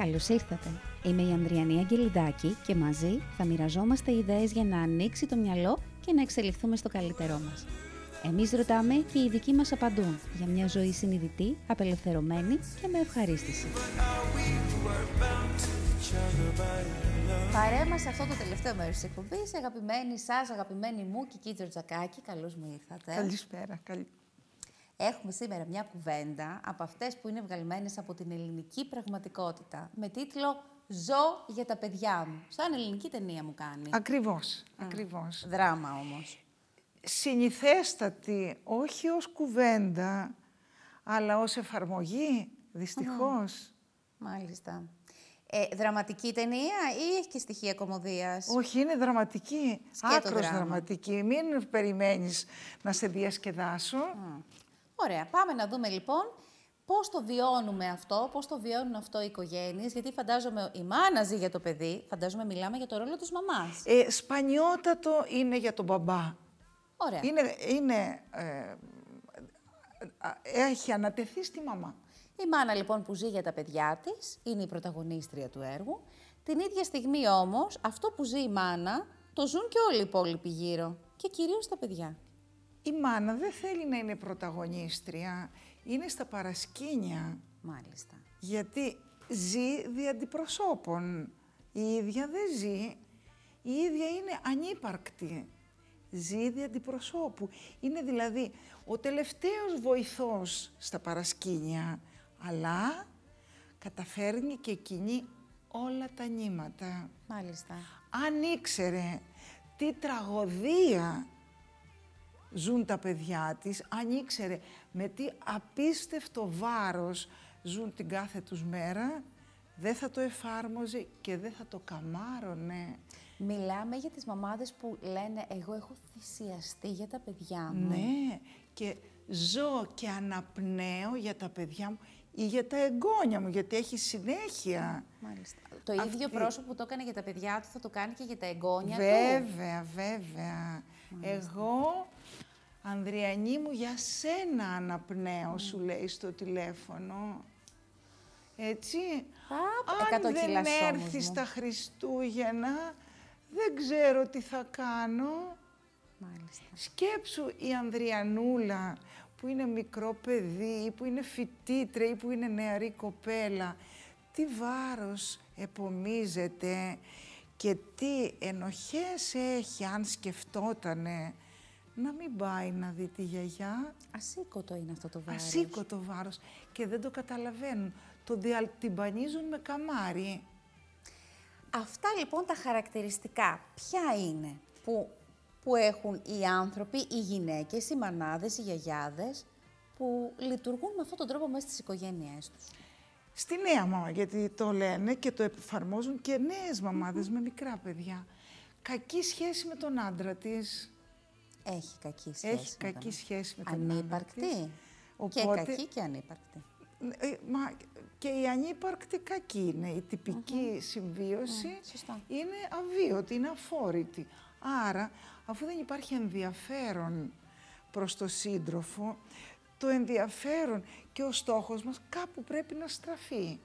Καλώς ήρθατε. Είμαι η Ανδριανή Αγγελιδάκη και μαζί θα μοιραζόμαστε ιδέες για να ανοίξει το μυαλό και να εξελιχθούμε στο καλύτερό μας. Εμείς ρωτάμε και οι δικοί μας απαντούν για μια ζωή συνειδητή, απελευθερωμένη και με ευχαρίστηση. Παρέμα σε αυτό το τελευταίο μέρος της εκπομπής, αγαπημένη σας, αγαπημένη μου, Κική Τζορτζακάκη, καλώς μου ήρθατε. Καλησπέρα. Καλη... Έχουμε σήμερα μια κουβέντα από αυτές που είναι βγαλμένες από την ελληνική πραγματικότητα με τίτλο «Ζω για τα παιδιά μου». Σαν ελληνική ταινία μου κάνει. Ακριβώς, ακριβώς. Δράμα όμως. Συνηθέστατη, όχι ως κουβέντα, αλλά ως εφαρμογή, δυστυχώς. Μάλιστα. Ε, δραματική ταινία ή έχει και στοιχεία κομμωδίας; Όχι, είναι δραματική, Σκέτο άκρος δράμα. δραματική. Μην περιμένεις να σε διασκεδάσω. Ωραία. Πάμε να δούμε λοιπόν πώς το βιώνουμε αυτό, πώς το βιώνουν αυτό οι οικογένειες, γιατί φαντάζομαι η μάνα ζει για το παιδί, φαντάζομαι μιλάμε για το ρόλο της μαμάς. Ε, σπανιότατο είναι για τον μπαμπά. Ωραία. Είναι, είναι, ε, α, έχει ανατεθεί στη μαμά. Η μάνα λοιπόν που ζει για τα παιδιά της είναι η πρωταγωνίστρια του έργου. Την ίδια στιγμή όμως αυτό που ζει η μάνα το ζουν και όλοι οι υπόλοιποι γύρω και κυρίως τα παιδιά. Η μάνα δεν θέλει να είναι πρωταγωνίστρια, είναι στα παρασκήνια. Μάλιστα. Γιατί ζει δι' αντιπροσώπων. Η ίδια δεν ζει, η ίδια είναι ανύπαρκτη. Ζει δι' αντιπροσώπου. Είναι δηλαδή ο τελευταίος βοηθός στα παρασκήνια, αλλά καταφέρνει και εκείνη όλα τα νήματα. Μάλιστα. Αν ήξερε τι τραγωδία ζουν τα παιδιά της, αν ήξερε με τι απίστευτο βάρος ζουν την κάθε τους μέρα, δεν θα το εφάρμοζε και δεν θα το καμάρωνε. Μιλάμε για τις μαμάδες που λένε «εγώ έχω θυσιαστεί για τα παιδιά μου». Ναι, και ζω και αναπνέω για τα παιδιά μου ή για τα εγγόνια μου, γιατί έχει συνέχεια. Μάλιστα. Το Αυτή- ίδιο πρόσωπο που το έκανε για τα παιδιά του θα το κάνει και για τα εγγόνια του. Βέβαια, βέβαια. Εγώ, Ανδριανή μου, για σένα αναπνέω, σου λέει στο τηλέφωνο. Έτσι. Παπ, Αν εκατό δεν κιλά σώμος έρθεις μου. τα Χριστούγεννα, δεν ξέρω τι θα κάνω. Μάλιστα. Σκέψου η Ανδριανούλα που είναι μικρό παιδί ή που είναι φοιτήτρια ή που είναι νεαρή κοπέλα. Τι βάρος επομίζεται και τι ενοχές έχει αν σκεφτότανε να μην πάει να δει τη γιαγιά; Ασήκωτο είναι αυτό το βάρος. Ασήκωτο βάρος και δεν το καταλαβαίνουν. Το διαλτυμπανίζουν με καμάρι. Αυτά λοιπόν τα χαρακτηριστικά ποια είναι που, που έχουν οι άνθρωποι, οι γυναίκες, οι μανάδες, οι γιαγιάδες που λειτουργούν με αυτόν τον τρόπο μέσα στις οικογένειές τους. Στη νέα μαμά, γιατί το λένε και το εφαρμόζουν και νέες μαμάδες με μικρά παιδιά. Κακή σχέση με τον άντρα της. Έχει κακή σχέση. Έχει με κακή τον- σχέση με τον άντρα της. Ανύπαρκτη. Και Οπότε- κακή και ανύπαρκτη. Ε, μα και η ανύπαρκτη κακή είναι. Η τυπική συμβίωση Μμ, σωστά. είναι αβίωτη, είναι αφόρητη. Άρα, αφού δεν υπάρχει ενδιαφέρον προς το σύντροφο, το ενδιαφέρον και ο στόχος μας κάπου πρέπει να στραφεί.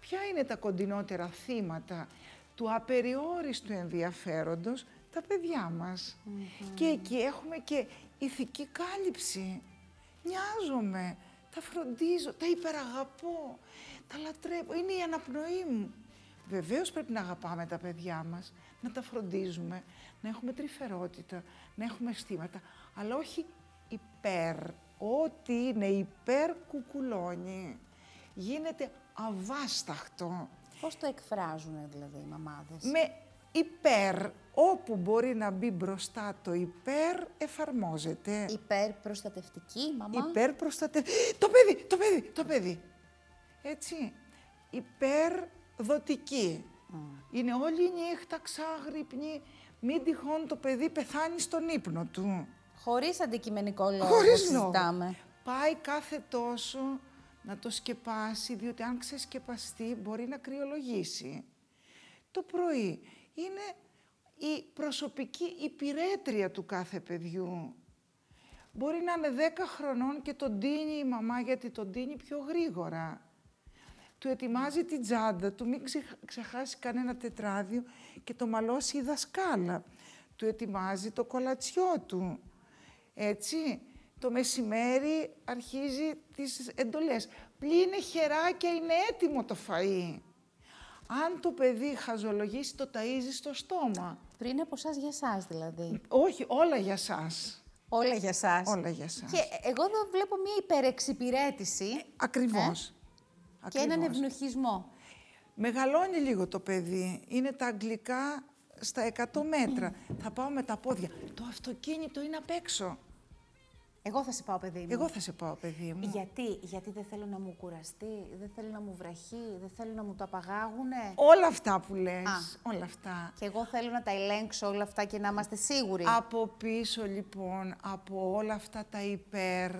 Ποια είναι τα κοντινότερα θύματα του απεριόριστου ενδιαφέροντος, τα παιδιά μας. Και εκεί έχουμε και ηθική κάλυψη. Νοιάζομαι, τα φροντίζω, τα υπεραγαπώ, τα λατρεύω, είναι η αναπνοή μου. Βεβαίως πρέπει να αγαπάμε τα παιδιά μας, να τα φροντίζουμε, να έχουμε τρυφερότητα, να έχουμε αισθήματα, αλλά όχι υπέρ. Ό,τι είναι υπέρ κουκουλώνει. Γίνεται αβάσταχτο. Πώς το εκφράζουν δηλαδή οι μαμάδες; Με υπέρ, όπου μπορεί να μπει μπροστά το υπέρ, εφαρμόζεται. Υπερπροστατευτική μαμά; Υπέρ προστατε... Το παιδί, το παιδί, το παιδί. Έτσι. Υπέρ δοτική. Είναι όλη η νύχτα ξάγρυπνη, μην τυχόν το παιδί πεθάνει στον ύπνο του. Χωρίς αντικειμενικό λόγο Χωρίς λόγο. συζητάμε. Πάει κάθε τόσο να το σκεπάσει, διότι αν ξεσκεπαστεί μπορεί να κρυολογήσει. Το πρωί είναι η προσωπική υπηρέτρια του κάθε παιδιού. Μπορεί να είναι 10 χρονών και τον τίνει η μαμά γιατί τον τίνει πιο γρήγορα. Του ετοιμάζει την τσάντα του, μην ξεχάσει κανένα τετράδιο και το μαλώσει η δασκάλα. Του ετοιμάζει το κολατσιό του. Έτσι, το μεσημέρι αρχίζει τις εντολές. Πλύνε χεράκια, είναι έτοιμο το φαΐ. Αν το παιδί χαζολογήσει, το ταΐζει στο στόμα. Πριν από εσάς για εσάς δηλαδή. Όχι, όλα για σας. Όλα για εσάς. Όλα για σας. Και εγώ εδώ βλέπω μία υπερεξυπηρέτηση. Ε, ακριβώς. Ε; Και έναν ευνοχισμό. Μεγαλώνει λίγο το παιδί. Είναι τα αγγλικά στα 100 μέτρα. Θα πάω με τα πόδια. Το αυτοκίνητο είναι απ' έξω. Εγώ θα σε πάω, παιδί μου. Εγώ θα σε πάω, παιδί μου. Γιατί, γιατί δεν θέλω να μου κουραστεί, δεν θέλω να μου βραχεί, δεν θέλω να μου το απαγάγουνε; Όλα αυτά που λες, όλα αυτά. Και εγώ θέλω να τα ελέγξω όλα αυτά και να είμαστε σίγουροι. Από πίσω, λοιπόν, από όλα αυτά τα υπέρ,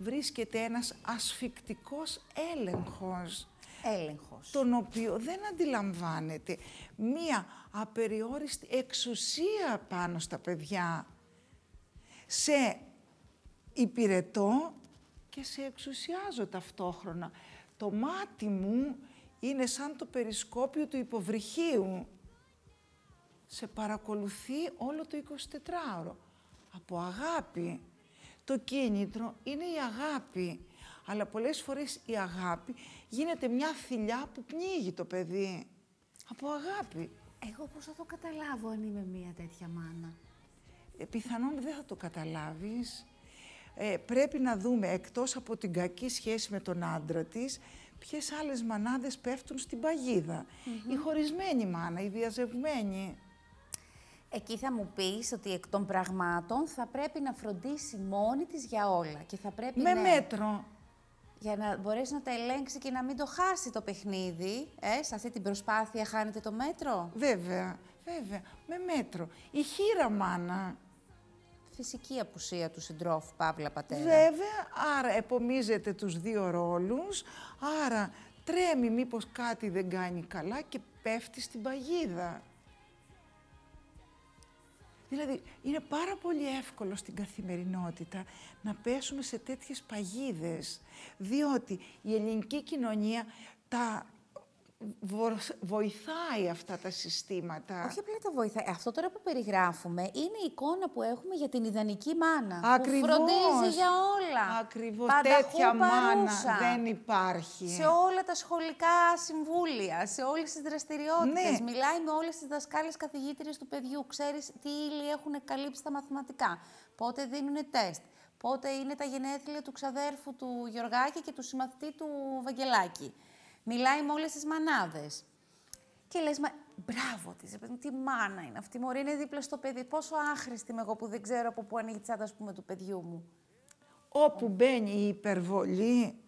βρίσκεται ένας ασφικτικός έλεγχος. Έλεγχος. Τον οποίο δεν αντιλαμβάνεται μία απεριόριστη εξουσία πάνω στα παιδιά. Σε υπηρετώ και σε εξουσιάζω ταυτόχρονα. Το μάτι μου είναι σαν το περισκόπιο του υποβρυχίου. Σε παρακολουθεί όλο το 24ωρο. Από αγάπη. Το κίνητρο είναι η αγάπη. Αλλά πολλές φορές η αγάπη γίνεται μια θηλιά που πνίγει το παιδί. Από αγάπη. Εγώ πώς θα το καταλάβω αν είμαι μια τέτοια μάνα; Ε, πιθανόν δεν θα το καταλάβεις ε, πρέπει να δούμε εκτός από την κακή σχέση με τον άντρα της, ποιες άλλες μανάδες πέφτουν στην παγίδα. Η χωρισμένη μάνα, η διαζευμένη. Εκεί θα μου πεις ότι εκ των πραγμάτων θα πρέπει να φροντίσει μόνη της για όλα. Και θα πρέπει με μέτρο. Για να μπορέσει να τα ελέγξει και να μην το χάσει το παιχνίδι. Ε, σε αυτή την προσπάθεια χάνετε το μέτρο; Βέβαια, βέβαια. Με μέτρο. Η χείρα μάνα φυσική απουσία του συντρόφου Παύλα Πατέρα. Βέβαια, άρα επομίζεται τους δύο ρόλους, άρα τρέμει μήπως κάτι δεν κάνει καλά και πέφτει στην παγίδα. Δηλαδή, είναι πάρα πολύ εύκολο στην καθημερινότητα να πέσουμε σε τέτοιες παγίδες, διότι η ελληνική κοινωνία τα βοηθάει αυτά τα συστήματα. Όχι απλά τα βοηθάει. Αυτό τώρα που περιγράφουμε είναι η εικόνα που έχουμε για την ιδανική μάνα. Ακριβώς. Που φροντίζει για όλα. Ακριβώς. Τέτοια μάνα δεν υπάρχει. Σε όλα τα σχολικά συμβούλια, σε όλες τις δραστηριότητες. Ναι. Μιλάει με όλες τις δασκάλες καθηγήτριες του παιδιού. Ξέρεις τι ύλη έχουν καλύψει τα μαθηματικά. Πότε δίνουν τεστ. Πότε είναι τα γενέθλια του ξαδέρφου του Γιωργάκη και του συμμαθητή του Βαγγελάκη. Μιλάει με όλες τις μανάδες. Και λες, μα μπράβο της, τι μάνα είναι αυτή, μωρή είναι δίπλα στο παιδί. Πόσο άχρηστη είμαι εγώ που δεν ξέρω από πού ανοίγει η τσάντα, πούμε, του παιδιού μου. Όπου μπαίνει η υπερβολή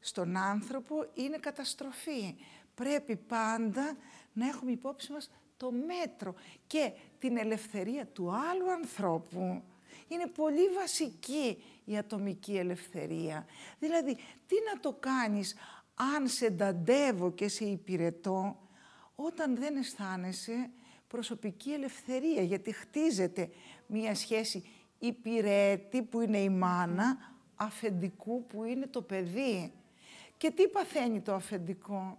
στον άνθρωπο είναι καταστροφή. Πρέπει πάντα να έχουμε υπόψη μας το μέτρο και την ελευθερία του άλλου ανθρώπου. Είναι πολύ βασική η ατομική ελευθερία. Δηλαδή, τι να το κάνεις αν σε νταντεύω και σε υπηρετώ, όταν δεν αισθάνεσαι προσωπική ελευθερία, γιατί χτίζεται μία σχέση υπηρέτη που είναι η μάνα, αφεντικού που είναι το παιδί. Και τι παθαίνει το αφεντικό;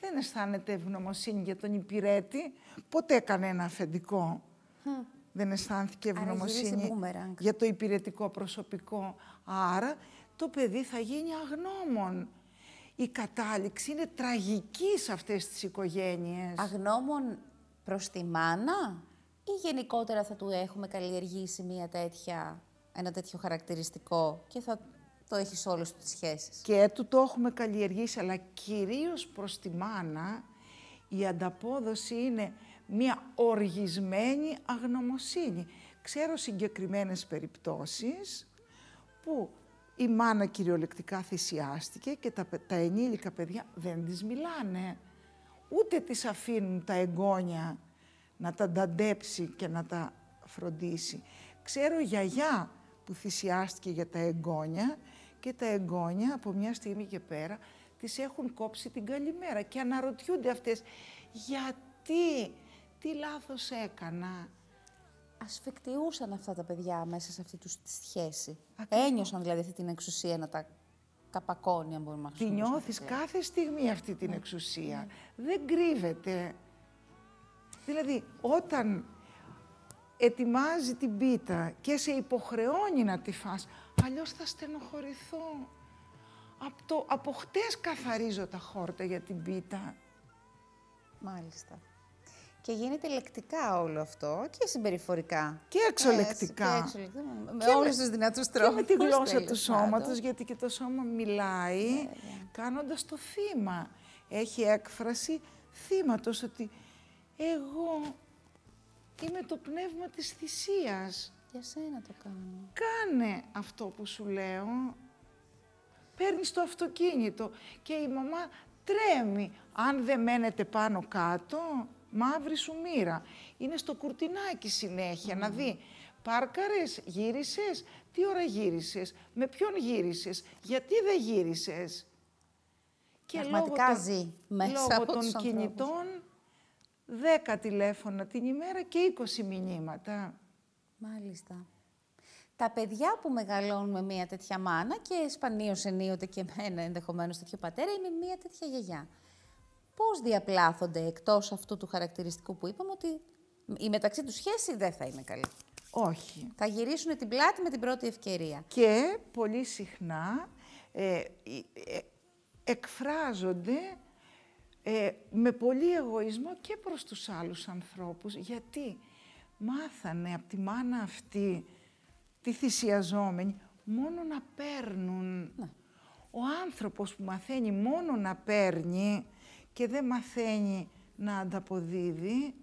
Δεν αισθάνεται ευγνωμοσύνη για τον υπηρέτη, ποτέ κανένα αφεντικό. Δεν αισθάνθηκε ευγνωμοσύνη για το υπηρετικό προσωπικό. Άρα το παιδί θα γίνει αγνώμων η κατάληξη είναι τραγική σε αυτές τις οικογένειες. Αγνώμων προς τη μάνα ή γενικότερα θα του έχουμε καλλιεργήσει μια τέτοια, ένα τέτοιο χαρακτηριστικό και θα το έχει σε όλες τις σχέσεις; Και του το έχουμε καλλιεργήσει, αλλά κυρίως προς τη μάνα η ανταπόδοση είναι μια οργισμένη αγνωμοσύνη. Ξέρω συγκεκριμένες περιπτώσεις που η μάνα κυριολεκτικά θυσιάστηκε και τα, τα ενήλικα παιδιά δεν τις μιλάνε. Ούτε τις αφήνουν τα εγγόνια να τα νταντέψει και να τα φροντίσει. Ξέρω γιαγιά που θυσιάστηκε για τα εγγόνια και τα εγγόνια από μια στιγμή και πέρα τις έχουν κόψει την καλημέρα και αναρωτιούνται αυτές γιατί, τι λάθος έκανα, ασφεκτιούσαν αυτά τα παιδιά μέσα σε αυτή τους τη σχέση. Ακριβώς. Ένιωσαν δηλαδή αυτή την εξουσία να τα τα πακώνει, αν μπορούμε να Τη νιώθεις κάθε στιγμή αυτή την Ναι. εξουσία. Δεν κρύβεται. Δηλαδή, όταν ετοιμάζει την πίτα και σε υποχρεώνει να τη φας, αλλιώς θα στενοχωρηθώ. Από, το, από χτες καθαρίζω τα χόρτα για την πίτα. Μάλιστα. Και γίνεται λεκτικά όλο αυτό και συμπεριφορικά. Και εξολεκτικά. Ε, και εξολεκτικά. Με Και όλους με- τους δυνατούς Και τρόπους. με τη γλώσσα τέλος του σώματος, πάντων. γιατί και το σώμα μιλάει κάνοντας το θύμα. Έχει έκφραση θύματος ότι εγώ είμαι το πνεύμα της θυσίας. Για σένα το κάνω. Κάνε αυτό που σου λέω. Παίρνεις το αυτοκίνητο και η μαμά τρέμει. Αν δεν μένετε πάνω κάτω, μαύρη σου μοίρα. Είναι στο κουρτινάκι συνέχεια να δει. Πάρκαρες, γύρισες, τι ώρα γύρισες, με ποιον γύρισες, γιατί δεν γύρισες. Πραγματικά ζει μέσα λόγω από των τους ανθρώπους. κινητών, 10 τηλέφωνα την ημέρα και 20 μηνύματα. Μάλιστα. Τα παιδιά που μεγαλώνουν με μία τέτοια μάνα και σπανίως ενίοτε και εμένα ενδεχομένως τέτοιο πατέρα ή με μία τέτοια γιαγιά. Πώς διαπλάθονται εκτός αυτού του χαρακτηριστικού που είπαμε ότι η μεταξύ τους σχέση δεν θα είναι καλή. Όχι. Θα γυρίσουν την πλάτη με την πρώτη ευκαιρία. Και πολύ συχνά ε, ε, εκφράζονται ε, με πολύ εγωισμό και προς τους άλλους ανθρώπους. Γιατί μάθανε από τη μάνα αυτή, τη θυσιαζόμενη, μόνο να παίρνουν. Ο άνθρωπος που μαθαίνει μόνο να παίρνει και δεν μαθαίνει να ανταποδίδει,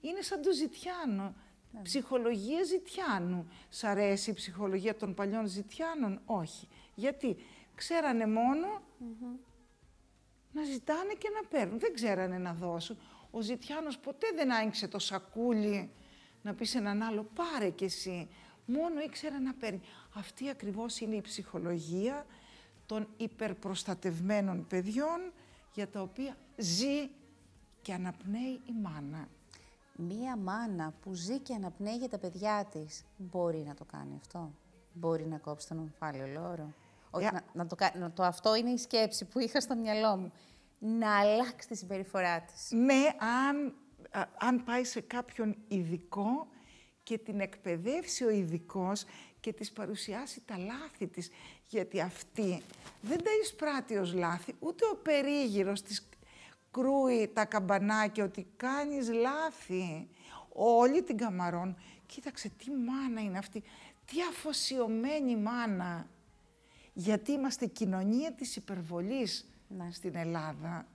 είναι σαν το Ζητιάνο. Ψυχολογία Ζητιάνου. Σ' αρέσει η ψυχολογία των παλιών Ζητιάνων; Όχι. Γιατί ξέρανε μόνο να ζητάνε και να παίρνουν. Δεν ξέρανε να δώσουν. Ο Ζητιάνος ποτέ δεν άνοιξε το σακούλι να πεις σε έναν άλλο πάρε κι εσύ. Μόνο ήξερε να παίρνει. Αυτή ακριβώς είναι η ψυχολογία των υπερπροστατευμένων παιδιών για τα οποία ζει και αναπνέει η μάνα. Μία μάνα που ζει και αναπνέει για τα παιδιά της μπορεί να το κάνει αυτό; Μπορεί να κόψει τον ομφάλιο λόρο; Όχι, Ε, να, να το, κα- να το, αυτό είναι η σκέψη που είχα στο μυαλό μου. Να αλλάξει τη συμπεριφορά της. Ναι, αν, α- αν πάει σε κάποιον ειδικό και την εκπαιδεύσει ο ειδικός και της παρουσιάσει τα λάθη της. Γιατί αυτή δεν τα εισπράττει ως λάθη, ούτε ο περίγυρος της κρούει τα καμπανάκια ότι κάνεις λάθη. Όλοι την καμαρών. Κοίταξε τι μάνα είναι αυτή, τι αφοσιωμένη μάνα. Γιατί είμαστε κοινωνία της υπερβολής Ναι. στην Ελλάδα.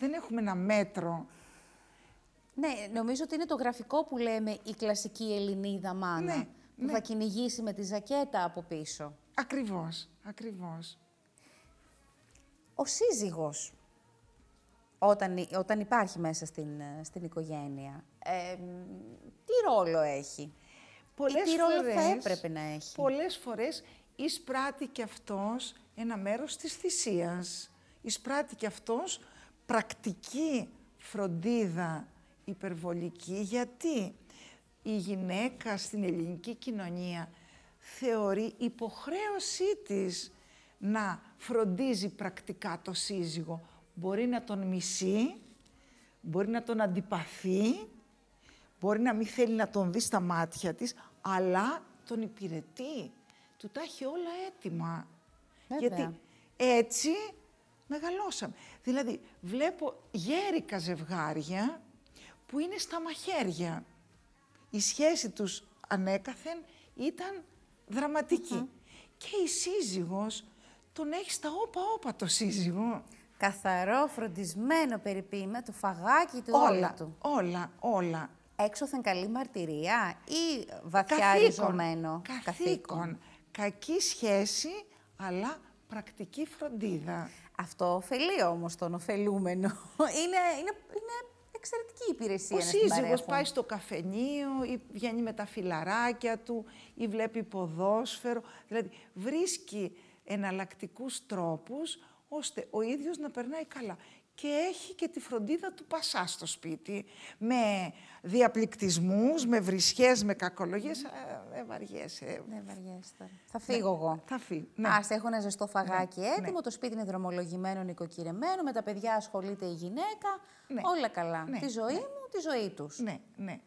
Δεν έχουμε ένα μέτρο. Ναι, νομίζω ότι είναι το γραφικό που λέμε η κλασική Ελληνίδα μάνα. Ναι, που ναι. θα κυνηγήσει με τη ζακέτα από πίσω. Ακριβώς, ακριβώς. Ο σύζυγος, όταν, υ- όταν υπάρχει μέσα στην, ε, στην οικογένεια, ε, μ, τι ρόλο έχει; Πολλές τι ρόλο θα φορές- έπρεπε να έχει; Πολλές φορές εισπράττει και αυτός ένα μέρος της θυσίας. Εισπράττει και αυτός πρακτική φροντίδα υπερβολική. Γιατί; Η γυναίκα στην ελληνική κοινωνία θεωρεί υποχρέωσή της να φροντίζει πρακτικά το σύζυγο. Μπορεί να τον μισεί, μπορεί να τον αντιπαθεί, Μπορεί να μην θέλει να τον δει στα μάτια της, αλλά τον υπηρετεί. Του τα έχει όλα έτοιμα. Βέβαια. Γιατί έτσι μεγαλώσαμε. Δηλαδή, βλέπω γέρικα ζευγάρια που είναι στα μαχαίρια. Η σχέση τους ανέκαθεν ήταν δραματικη Και η σύζυγος τον έχει στα όπα-όπα το σύζυγο. Καθαρό, φροντισμένο, περιποίημα, το φαγάκι του όλα, όλα του. όλα, όλα. Έξωθεν καλή μαρτυρία ή βαθιά Καθήκον. ριζωμένο; Καθήκον. Κακή σχέση, αλλά πρακτική φροντίδα. Αυτό ωφελεί όμως τον ωφελούμενο. είναι, είναι, είναι εξαιρετική υπηρεσία Ο να την σύζυγος παρέχουν. πάει στο καφενείο ή βγαίνει με τα φιλαράκια του ή βλέπει ποδόσφαιρο. Δηλαδή βρίσκει εναλλακτικούς τρόπους ώστε ο ίδιος να περνάει καλά. Και έχει και τη φροντίδα του πασά στο σπίτι, με διαπληκτισμούς, με βρισιές, με κακολογίες. Ε, δεν βαριέσαι. Δεν βαριέσαι τώρα. Θα φύγω ναι, εγώ. Θα φύγω. Ναι. Ας έχω ένα ζεστό φαγάκι Ναι, έτοιμο, ναι. το σπίτι είναι δρομολογημένο, νοικοκυρεμένο, με τα παιδιά ασχολείται η γυναίκα, Ναι. όλα καλά. Ναι, Τη ζωή ναι. μου, τη ζωή τους. ναι, ναι.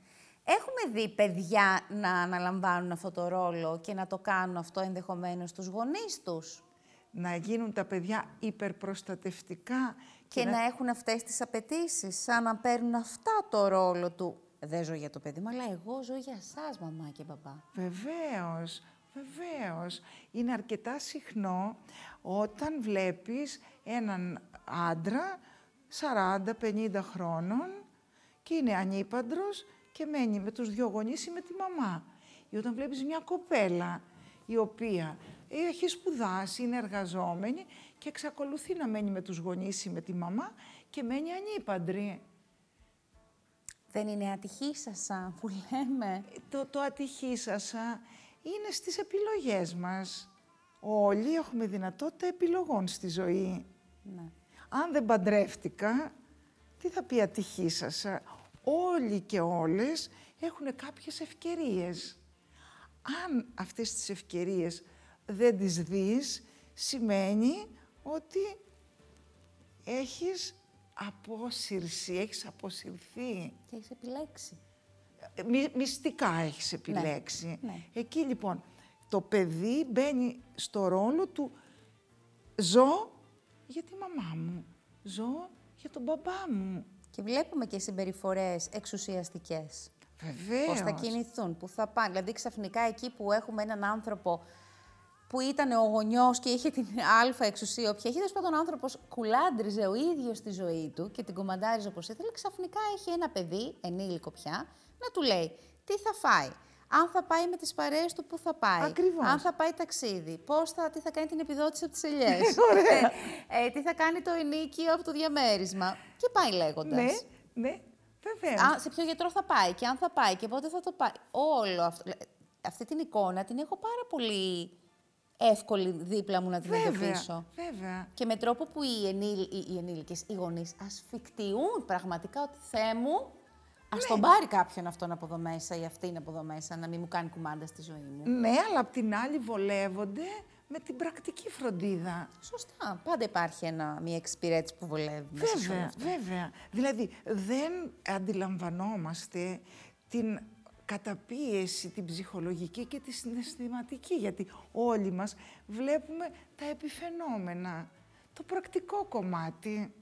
Έχουμε δει παιδιά να αναλαμβάνουν αυτό το ρόλο και να το κάνουν αυτό ενδεχομένως στους γονείς τους; Να γίνουν τα παιδιά υπερπροστατευτικά και να έχουν αυτές τις απαιτήσεις, σαν να παίρνουν αυτά το ρόλο του. Δεν ζω για το παιδί μου, αλλά εγώ ζω για εσάς, μαμά και μπαμπά. Βεβαίως, βεβαίως. Είναι αρκετά συχνό όταν βλέπεις έναν άντρα 40-50 χρόνων και είναι ανήπαντρος και μένει με τους δυο γονείς ή με τη μαμά. Ή όταν βλέπεις μια κοπέλα η οποία έχει σπουδάσει, είναι εργαζόμενη και εξακολουθεί να μένει με τους γονείς ή με τη μαμά και μένει ανήπαντρη. Δεν είναι ατυχήσασα που λέμε. το, το ατυχήσασα είναι στις επιλογές μας. Όλοι έχουμε δυνατότητα επιλογών στη ζωή. Ναι. Αν δεν παντρεύτηκα, τι θα πει ατυχήσασα. Όλοι και όλες έχουν κάποιες ευκαιρίες. Αν αυτές τις ευκαιρίες δεν τις δεις, σημαίνει ότι έχεις απόσυρση, έχεις αποσυρθεί. Και έχεις επιλέξει. Ε, μυ- μυστικά έχεις επιλέξει. ναι. Εκεί λοιπόν το παιδί μπαίνει στο ρόλο του ζω για τη μαμά μου, ζω για τον μπαμπά μου. Και βλέπουμε και συμπεριφορές εξουσιαστικές. Βεβαίως. Πώς θα κινηθούν, που θα πάνε. Δηλαδή ξαφνικά εκεί που έχουμε έναν άνθρωπο που ήταν ο γονιός και είχε την αλφα εξουσία, όποια έχει, τέλος πάντων ο άνθρωπος κουλάντριζε ο ίδιος τη ζωή του και την κομμαντάριζε όπως ήθελε, ξαφνικά έχει ένα παιδί, ενήλικο πια, να του λέει τι θα φάει; Αν θα πάει με τις παρέες του, πού θα πάει; Ακριβώς. Αν θα πάει ταξίδι; Πώς θα, τι θα κάνει την επιδότηση από τις ελιές; Ωραία. ε, τι θα κάνει το ενίκιο από το διαμέρισμα; Και πάει λέγοντας. Ναι, ναι, βεβαίως. Α, σε ποιο γιατρό θα πάει και αν θα πάει και πότε θα το πάει. Όλο αυτό. Λε- Αυτή την εικόνα την έχω πάρα πολύ εύκολη δίπλα μου να την βέβαια, εντοπίσω. βέβαια. Και με τρόπο που οι, ενήλ, οι, οι ενήλικες, οι γονείς ασφικτιούν πραγματικά ότι Θεέ μου, ας τον πάρει κάποιον αυτόν από εδώ μέσα ή αυτήν από εδώ μέσα να μην μου κάνει κουμάντα στη ζωή μου. Ναι, αλλά απ' την άλλη βολεύονται με την πρακτική φροντίδα. Σωστά. Πάντα υπάρχει ένα, μια εξυπηρέτηση που βολεύει μέσα σε όλο Βέβαια, αυτό. βέβαια. Δηλαδή, δεν αντιλαμβανόμαστε την καταπίεση, την ψυχολογική και τη συναισθηματική, γιατί όλοι μας βλέπουμε τα επιφαινόμενα. Το πρακτικό κομμάτι.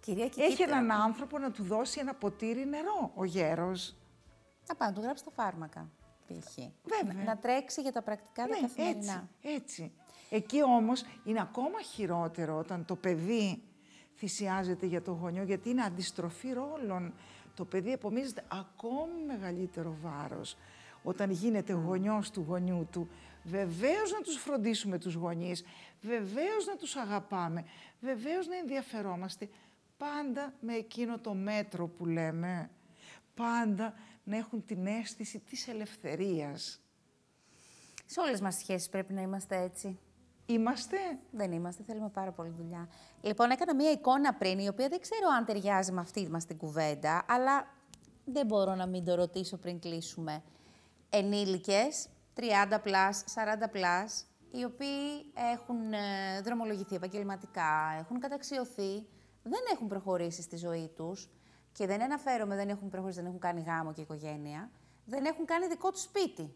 Κυρία Έχει Κικίτα, έναν άνθρωπο να του δώσει ένα ποτήρι νερό, ο γέρος. Να πάει να του γράψει τα φάρμακα, π.χ. Βέβαια. Να, να τρέξει για τα πρακτικά τα Ναι, καθημερινά. έτσι, έτσι. Εκεί όμως είναι ακόμα χειρότερο όταν το παιδί θυσιάζεται για το γονιό, γιατί είναι αντιστροφή ρόλων. Το παιδί επομίζεται ακόμη μεγαλύτερο βάρος όταν γίνεται γονιός του γονιού του. Βεβαίως να τους φροντίσουμε τους γονείς, βεβαίως να τους αγαπάμε, βεβαίως να ενδιαφερόμαστε, πάντα με εκείνο το μέτρο που λέμε, πάντα να έχουν την αίσθηση της ελευθερίας. Σε όλες μας τις σχέσεις πρέπει να είμαστε έτσι. Είμαστε; Δεν είμαστε, θέλουμε πάρα πολύ δουλειά. Λοιπόν, έκανα μία εικόνα πριν, η οποία δεν ξέρω αν ταιριάζει με αυτή μας την κουβέντα, αλλά δεν μπορώ να μην το ρωτήσω πριν κλείσουμε. Ενήλικες, 30 plus, 40 plus, οι οποίοι έχουν ε, δρομολογηθεί επαγγελματικά, έχουν καταξιωθεί, δεν έχουν προχωρήσει στη ζωή τους και δεν αναφέρομαι, δεν έχουν προχωρήσει, δεν έχουν κάνει γάμο και οικογένεια, δεν έχουν κάνει δικό τους σπίτι.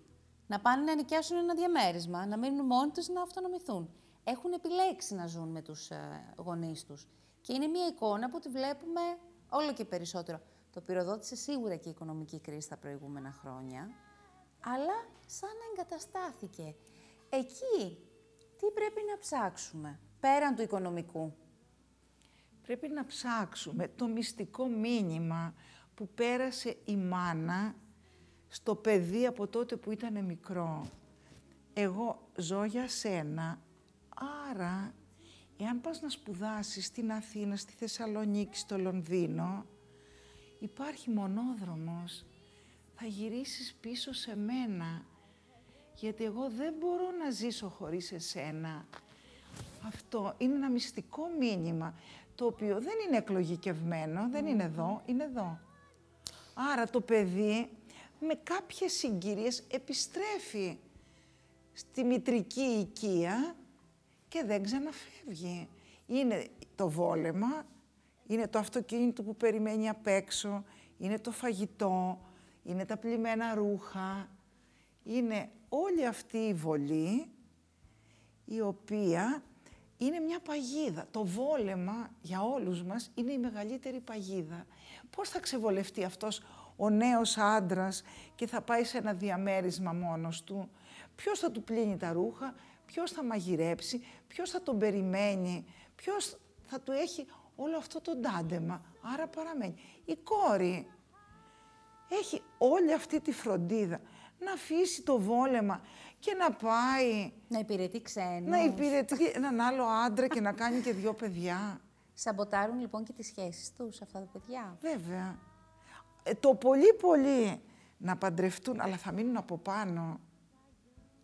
Να πάνε να νοικιάσουν ένα διαμέρισμα, να μείνουν μόνοι τους, να αυτονομηθούν. Έχουν επιλέξει να ζουν με τους ε, γονείς τους. Και είναι μια εικόνα που τη βλέπουμε όλο και περισσότερο. Το πυροδότησε σίγουρα και η οικονομική κρίση τα προηγούμενα χρόνια, αλλά σαν να εγκαταστάθηκε. Εκεί, τι πρέπει να ψάξουμε, πέραν του οικονομικού; Πρέπει να ψάξουμε το μυστικό μήνυμα που πέρασε η μάνα στο παιδί από τότε που ήταν μικρό. Εγώ ζω για σένα, άρα εάν πας να σπουδάσεις στην Αθήνα, στη Θεσσαλονίκη, στο Λονδίνο, υπάρχει μονόδρομος. Θα γυρίσεις πίσω σε μένα, γιατί εγώ δεν μπορώ να ζήσω χωρίς εσένα. Αυτό είναι ένα μυστικό μήνυμα, το οποίο δεν είναι εκλογικευμένο, δεν είναι εδώ, είναι εδώ. Άρα το παιδί με κάποιες συγκυρίες επιστρέφει στη μητρική οικία και δεν ξαναφεύγει. Είναι το βόλεμα, είναι το αυτοκίνητο που περιμένει απ' έξω, είναι το φαγητό, είναι τα πλημμένα ρούχα, είναι όλη αυτή η βολή η οποία είναι μια παγίδα. Το βόλεμα για όλους μας είναι η μεγαλύτερη παγίδα. Πώς θα ξεβολευτεί αυτός ο νέος άντρας και θα πάει σε ένα διαμέρισμα μόνος του. Ποιος θα του πλύνει τα ρούχα, ποιος θα μαγειρέψει, ποιος θα τον περιμένει, ποιος θα του έχει όλο αυτό το ντάντεμα. Άρα παραμένει. Η κόρη έχει όλη αυτή τη φροντίδα να αφήσει το βόλεμα και να πάει... Να υπηρετεί ξένους. Να υπηρετεί έναν άλλο άντρα και να κάνει και δυο παιδιά. Σαμποτάρουν λοιπόν και τις σχέσεις τους αυτά τα παιδιά. Βέβαια. Ε, το πολύ πολύ να παντρευτούν, αλλά θα μείνουν από πάνω.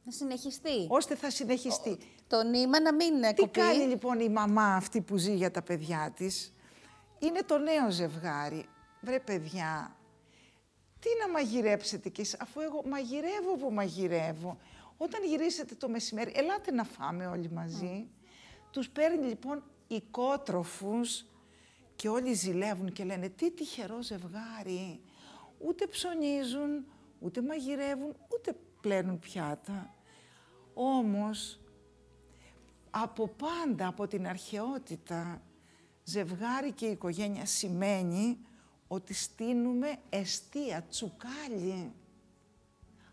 Να συνεχιστεί. Ώστε θα συνεχιστεί. Το νήμα να μην Τι κοπεί. κάνει λοιπόν η μαμά αυτή που ζει για τα παιδιά της; Είναι το νέο ζευγάρι. Βρε παιδιά, τι να μαγειρέψετε κι εσείς, αφού εγώ μαγειρεύω που μαγειρεύω. Όταν γυρίσετε το μεσημέρι, ελάτε να φάμε όλοι μαζί. Τους παίρνει λοιπόν οικότροφους και όλοι ζηλεύουν και λένε τι τυχερό ζευγάρι. Ούτε ψωνίζουν, ούτε μαγειρεύουν, ούτε πλένουν πιάτα. Όμως, από πάντα, από την αρχαιότητα, ζευγάρι και οικογένεια σημαίνει ότι στείνουμε εστία, τσουκάλι.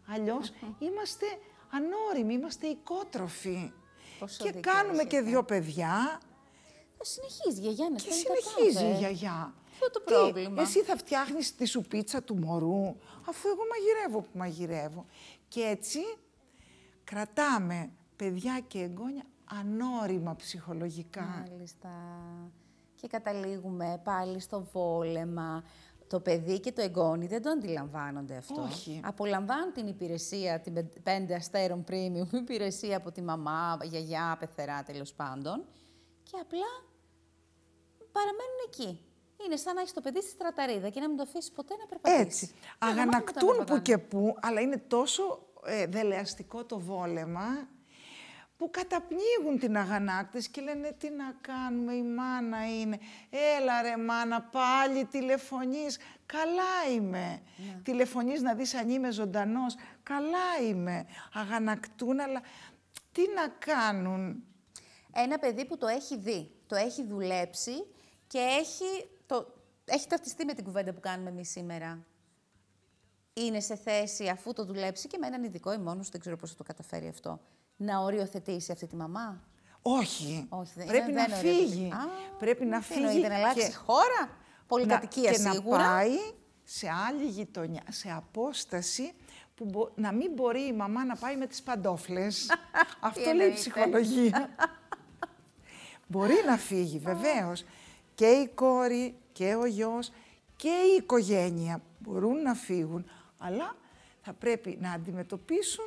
Αλλιώς είμαστε ανώριμοι, είμαστε οικότροφοι. Πόσο και δίκιο κάνουμε έχετε. και δύο παιδιά Θα συνεχίζει η γιαγιά να και στέλνει τα συνεχίζει τάδε. η γιαγιά. Αυτό το Τι, πρόβλημα; εσύ θα φτιάχνεις τη σουπίτσα του μωρού, αφού εγώ μαγειρεύω που μαγειρεύω. Και έτσι κρατάμε παιδιά και εγγόνια ανώριμα ψυχολογικά. Μάλιστα. Και καταλήγουμε πάλι στο βόλεμα. Το παιδί και το εγγόνι δεν το αντιλαμβάνονται αυτό. Όχι. Απολαμβάνουν την υπηρεσία, την πεν- πέντε αστέρων premium υπηρεσία από τη μαμά, γιαγιά, πεθερά τέλος πάντων. Και απλά παραμένουν εκεί. Είναι σαν να έχεις το παιδί στη στραταρίδα και να μην το αφήσεις ποτέ να περπατήσει. Έτσι. Και να μάθουν να Αγανακτούν που περπατάνε. και που, αλλά είναι τόσο ε, δελεαστικό το βόλεμα που καταπνίγουν την αγανάκτηση και λένε τι να κάνουμε, η μάνα είναι. Έλα ρε μάνα, πάλι τηλεφωνείς. Καλά είμαι. Τηλεφωνείς να δεις αν είμαι ζωντανός. Καλά είμαι. Αγανακτούν, αλλά τι να κάνουν. Ένα παιδί που το έχει δει, το έχει δουλέψει και έχει, το, έχει ταυτιστεί με την κουβέντα που κάνουμε εμείς σήμερα. Είναι σε θέση, αφού το δουλέψει και με έναν ειδικό ή μόνος, δεν ξέρω πώς θα το καταφέρει αυτό, να οριοθετήσει αυτή τη μαμά; Όχι. Όχι, δεν- Πρέπει δεν να οριοθετεί. φύγει. Α, Πρέπει να τι φύγει. εννοείται, να αλλάξει και- χώρα, πολυκατοικία να, σίγουρα. Και να πάει σε άλλη γειτονιά, σε απόσταση που μπο- να μην μπορεί η μαμά να πάει με τις παντόφλες. Αυτό λέει η εννοείται. ψυχολογία. μπορεί να φύγει βεβαίως. Και η κόρη και ο γιος και η οικογένεια μπορούν να φύγουν, αλλά θα πρέπει να αντιμετωπίσουν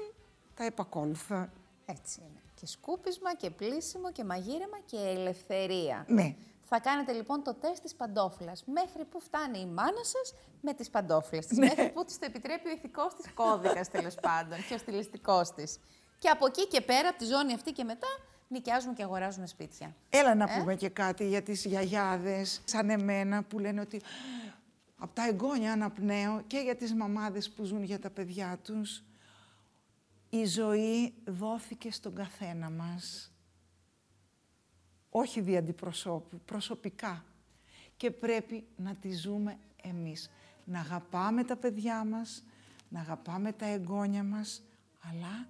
τα επακόλουθα. Έτσι είναι. Και σκούπισμα και πλήσιμο και μαγείρεμα και ελευθερία. Ναι. Θα κάνετε λοιπόν το τεστ της παντόφλας. Μέχρι που φτάνει η μάνα σας με τις παντόφλες της. Ναι. Μέχρι που της το επιτρέπει ο ηθικός της κώδικας τέλος πάντων και ο στιλιστικός της. Και από εκεί και πέρα, από τη ζώνη αυτή και μετά, νοικιάζουμε και αγοράζουμε σπίτια. Έλα να Ε; πούμε και κάτι για τις γιαγιάδες σαν εμένα που λένε ότι από τα εγγόνια αναπνέω και για τις μαμάδες που ζουν για τα παιδιά τους. Η ζωή δόθηκε στον καθένα μας. Όχι δι' αντιπροσώπου, προσωπικά. Και πρέπει να τη ζούμε εμείς. Να αγαπάμε τα παιδιά μας, να αγαπάμε τα εγγόνια μας, αλλά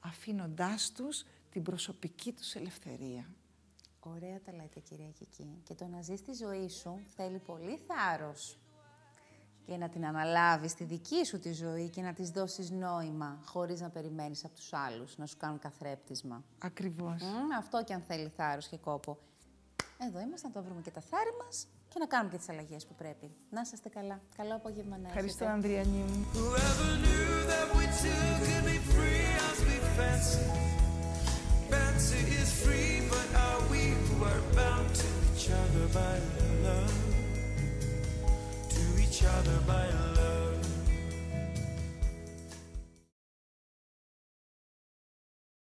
αφήνοντάς τους την προσωπική τους ελευθερία. Ωραία τα λέτε κυρία Κική. Και το να ζεις τη ζωή σου θέλει πολύ θάρρος. Και να την αναλάβεις τη δική σου τη ζωή και να της δώσεις νόημα, χωρίς να περιμένεις από τους άλλους να σου κάνουν καθρέπτισμα. Ακριβώς. Μμ, αυτό και αν θέλει θάρρος και κόπο. Εδώ είμαστε να το βρούμε και τα θάρη μας και να κάνουμε και τις αλλαγές που πρέπει. Να είσαστε καλά. Καλό απόγευμα να Ευχαριστώ, έχετε. Ανδριανή μου. answer is free, but are we who are bound to each other by love? To each other by love.